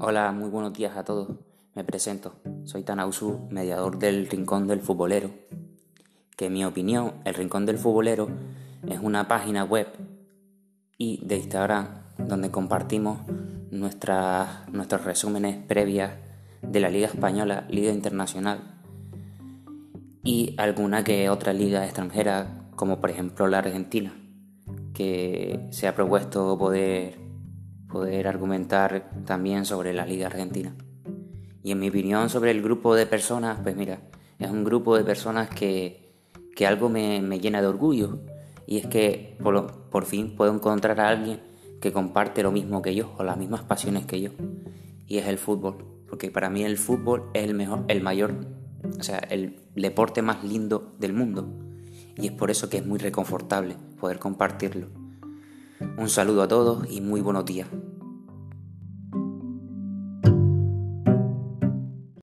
Hola, muy buenos días a todos. Me presento. Soy Tanausu, mediador del Rincón del Futbolero. Que en mi opinión, el Rincón del Futbolero es una página web y de Instagram donde compartimos nuestras, nuestros resúmenes previas de la Liga Española, Liga Internacional y alguna que otra liga extranjera, como por ejemplo la Argentina, que se ha propuesto poder poder argumentar también sobre la Liga Argentina. Y en mi opinión sobre el grupo de personas, pues mira, es un grupo de personas que, que algo me, me, llena de orgullo. Y es que por, por, fin puedo encontrar a alguien que comparte lo mismo que yo o las mismas pasiones que yo. Y es el fútbol. Porque para mí el fútbol es el mejor, el mayor, o sea, el deporte más lindo del mundo. Y es por eso que es muy reconfortable poder compartirlo. Un saludo a todos y muy buenos días.